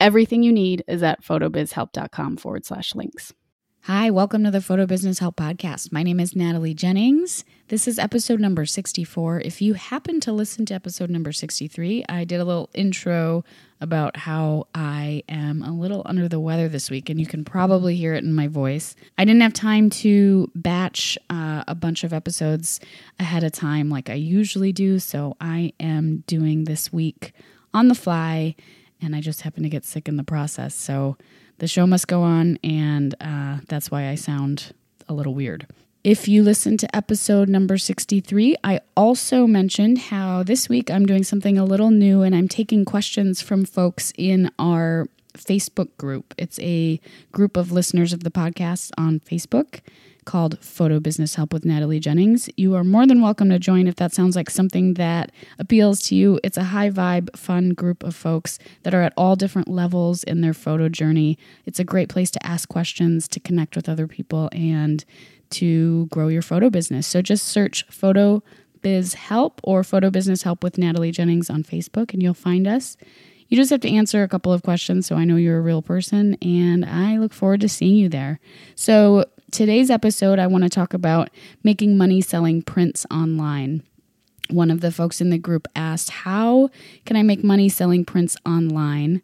Everything you need is at photobizhelp.com forward slash links. Hi, welcome to the Photo Business Help Podcast. My name is Natalie Jennings. This is episode number 64. If you happen to listen to episode number 63, I did a little intro about how I am a little under the weather this week, and you can probably hear it in my voice. I didn't have time to batch uh, a bunch of episodes ahead of time like I usually do, so I am doing this week on the fly and I just happened to get sick in the process. So the show must go on, and uh, that's why I sound a little weird. If you listen to episode number 63, I also mentioned how this week I'm doing something a little new and I'm taking questions from folks in our Facebook group. It's a group of listeners of the podcast on Facebook called Photo Business Help with Natalie Jennings. You are more than welcome to join if that sounds like something that appeals to you. It's a high vibe, fun group of folks that are at all different levels in their photo journey. It's a great place to ask questions, to connect with other people, and to grow your photo business. So just search Photo Biz Help or Photo Business Help with Natalie Jennings on Facebook, and you'll find us. You just have to answer a couple of questions so I know you're a real person, and I look forward to seeing you there. So, today's episode, I want to talk about making money selling prints online. One of the folks in the group asked, How can I make money selling prints online?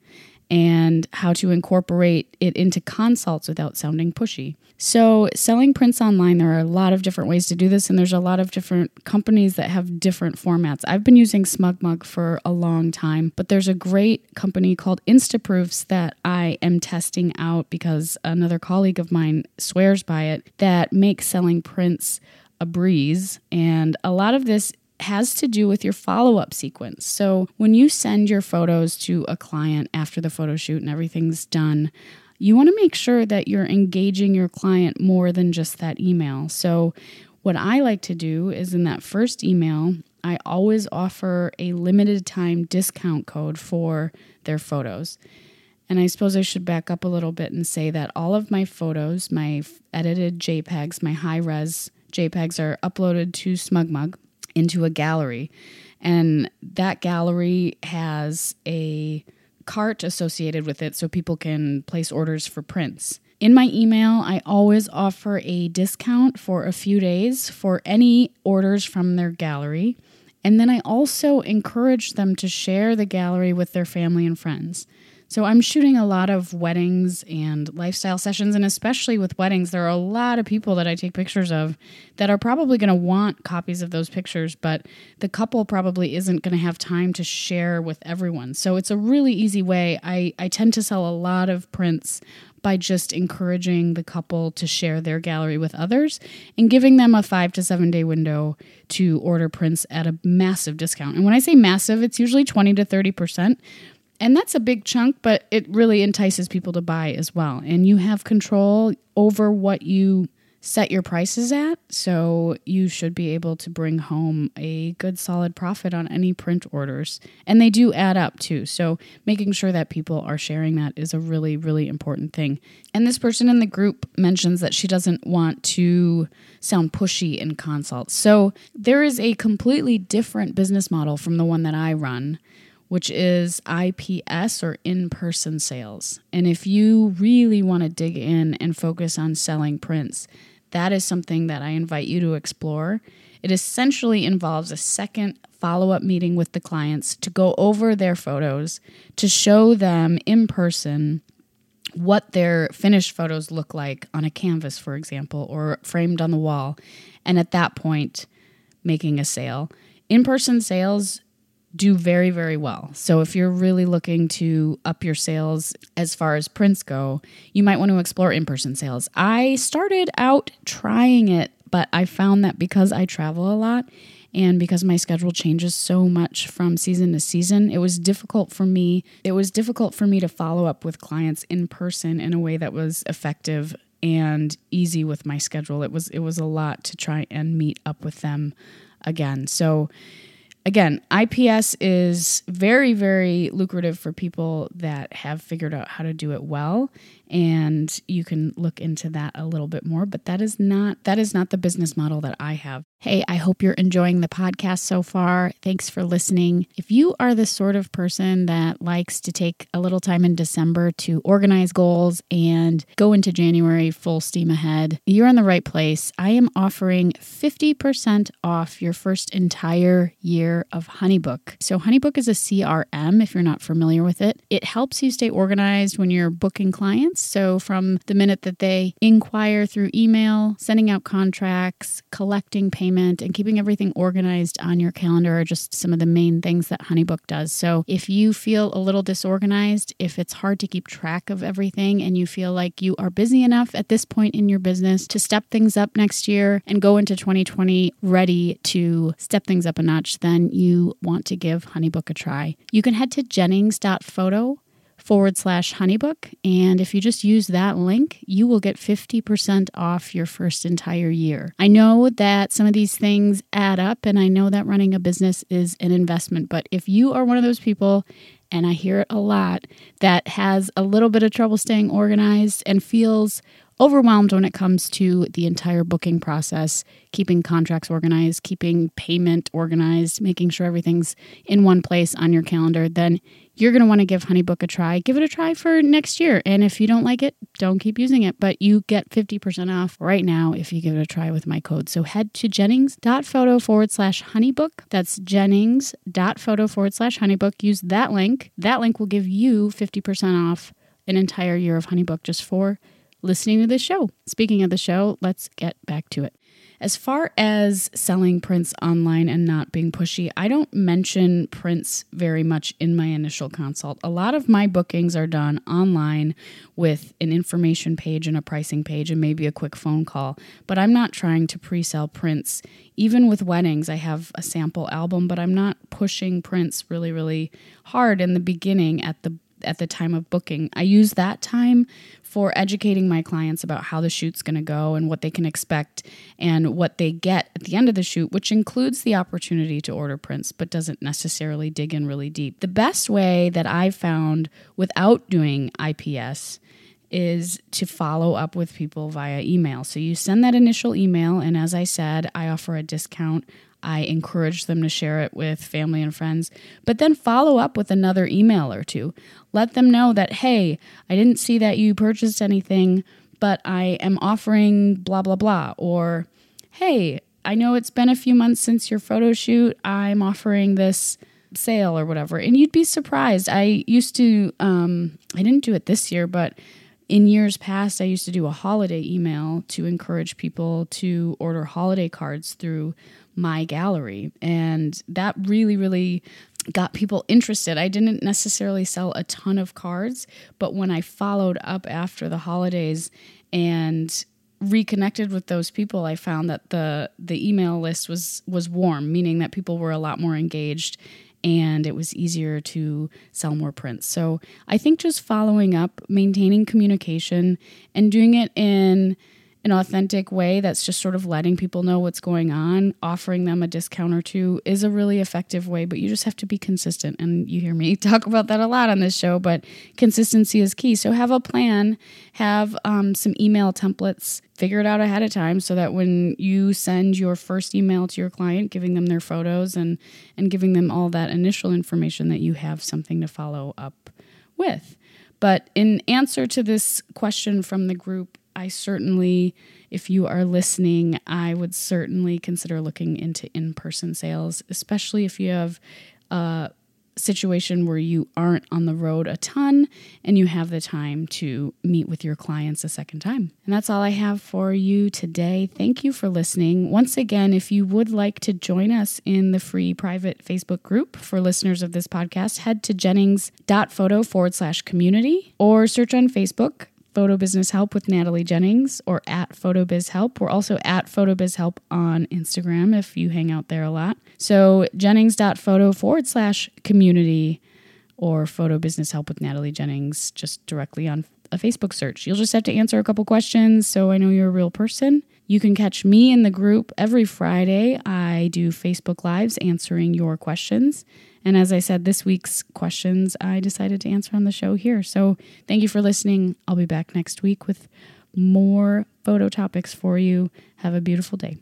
And how to incorporate it into consults without sounding pushy. So, selling prints online, there are a lot of different ways to do this, and there's a lot of different companies that have different formats. I've been using SmugMug for a long time, but there's a great company called Instaproofs that I am testing out because another colleague of mine swears by it that makes selling prints a breeze. And a lot of this has to do with your follow up sequence. So, when you send your photos to a client after the photo shoot and everything's done, you want to make sure that you're engaging your client more than just that email. So, what I like to do is in that first email, I always offer a limited time discount code for their photos. And I suppose I should back up a little bit and say that all of my photos, my edited JPEGs, my high res JPEGs are uploaded to SmugMug into a gallery. And that gallery has a cart associated with it so people can place orders for prints. In my email, I always offer a discount for a few days for any orders from their gallery. And then I also encourage them to share the gallery with their family and friends. So I'm shooting a lot of weddings and lifestyle sessions, and especially with weddings, there are a lot of people that I take pictures of that are probably going to want copies of those pictures, but the couple probably isn't going to have time to share with everyone. So it's a really easy way. I, I tend to sell a lot of prints by just encouraging the couple to share their gallery with others and giving them a five to seven day window to order prints at a massive discount. And when I say massive, it's usually 20 to 30%. And that's a big chunk, but it really entices people to buy as well. And you have control over what you set your prices at. So you should be able to bring home a good solid profit on any print orders. And they do add up too. So making sure that people are sharing that is a really, really important thing. And this person in the group mentions that she doesn't want to sound pushy in consults. So there is a completely different business model from the one that I run which is IPS or in person sales. And if you really want to dig in and focus on selling prints, that is something that I invite you to explore. It essentially involves a second follow up meeting with the clients to go over their photos, to show them in person what their finished photos look like on a canvas, for example, or framed on the wall. And at that point, making a sale. In person sales do very, very well. So if you're really looking to up your sales as far as prints go, you might want to explore in person sales. I started out trying it, but I found that because I travel a lot And because my schedule changes so much from season to season, it was difficult for me. It was difficult for me to follow up with clients in person in a way that was effective and easy with my schedule. It was it was a lot to try and meet up with them again. So again, IPS is very, very lucrative for people that have figured out how to do it well. And you can look into that a little bit more, but that is not that is not the business model that I have. Hey, I hope you're enjoying the podcast so far. Thanks for listening. If you are the sort of person that likes to take a little time in December to organize goals and go into January full steam ahead, you're in the right place. I am offering 50% off your first entire year of Honeybook. So, Honeybook is a CRM if you're not familiar with it. It helps you stay organized when you're booking clients. So, from the minute that they inquire through email, sending out contracts, collecting payment and keeping everything organized on your calendar are just some of the main things that Honeybook does. So if you feel a little disorganized, if it's hard to keep track of everything and you feel like you are busy enough at this point in your business to step things up next year and go into 2020 ready to step things up a notch, then you want to give Honeybook a try. You can head to jennings.photo forward slash honeybook. And if you just use that link, you will get 50% off your first entire year. I know that some of these things add up, and I know that running a business is an investment. But if you are one of those people, and I hear it a lot, that has a little bit of trouble staying organized and feels overwhelmed when it comes to the entire booking process, keeping contracts organized, keeping payment organized, making sure everything's in one place on your calendar, then you're going to want to give Honeybook a try. Give it a try for next year. And if you don't like it, don't keep using it. But you get 50% off right now if you give it a try with my code. So head to jennings.photo forward slash honeybook. That's jennings.photo forward slash honeybook. Use that link. That link will give you 50% off an entire year of Honeybook just for listening to this show. Speaking of the show, let's get back to it. As far as selling prints online and not being pushy, I don't mention prints very much in my initial consult. A lot of my bookings are done online with an information page and a pricing page and maybe a quick phone call. But I'm not trying to pre sell prints. Even with weddings, I have a sample album, but I'm not pushing prints really, really hard in the beginning at the at the time of booking. I use that time for educating my clients about how the shoot's going to go and what they can expect and what they get at the end of the shoot, which includes the opportunity to order prints but doesn't necessarily dig in really deep. The best way that I've found without doing IPS is to follow up with people via email. So you send that initial email, and as I said, I offer a discount I encourage them to share it with family and friends, but then follow up with another email or two. Let them know that, hey, I didn't see that you purchased anything, but I am offering blah, blah, blah. Or, hey, I know it's been a few months since your photo shoot. I'm offering this sale or whatever. And you'd be surprised. I used to, um, I didn't do it this year, but in years past, I used to do a holiday email to encourage people to order holiday cards through my gallery. And that really, really got people interested. I didn't necessarily sell a ton of cards, but when I followed up after the holidays and reconnected with those people, I found that the the email list was was warm, meaning that people were a lot more engaged and it was easier to sell more prints. So, I think just following up, maintaining communication and doing it in an authentic way that's just sort of letting people know what's going on, offering them a discount or two is a really effective way, but you just have to be consistent. And you hear me talk about that a lot on this show, but consistency is key. So have a plan, have um, some email templates, figure it out ahead of time so that when you send your first email to your client, giving them their photos and, and giving them all that initial information, that you have something to follow up with. But in answer to this question from the group, I certainly, if you are listening, I would certainly consider looking into in person sales, especially if you have a situation where you aren't on the road a ton and you have the time to meet with your clients a second time. And that's all I have for you today. Thank you for listening. Once again, if you would like to join us in the free private Facebook group for listeners of this podcast, head to jennings.photo forward slash community or search on Facebook Photo Business Help with Natalie Jennings or at PhotoBiz Help. We're also at PhotoBiz Help on Instagram if you hang out there a lot. So jennings.photo forward slash community or Photo Business Help with Natalie Jennings just directly on a Facebook search. You'll just have to answer a couple questions so I know you're a real person. You can catch me in the group every Friday. I do Facebook Lives answering your questions. And as I said, this week's questions I decided to answer on the show here. So thank you for listening. I'll be back next week with more photo topics for you. Have a beautiful day.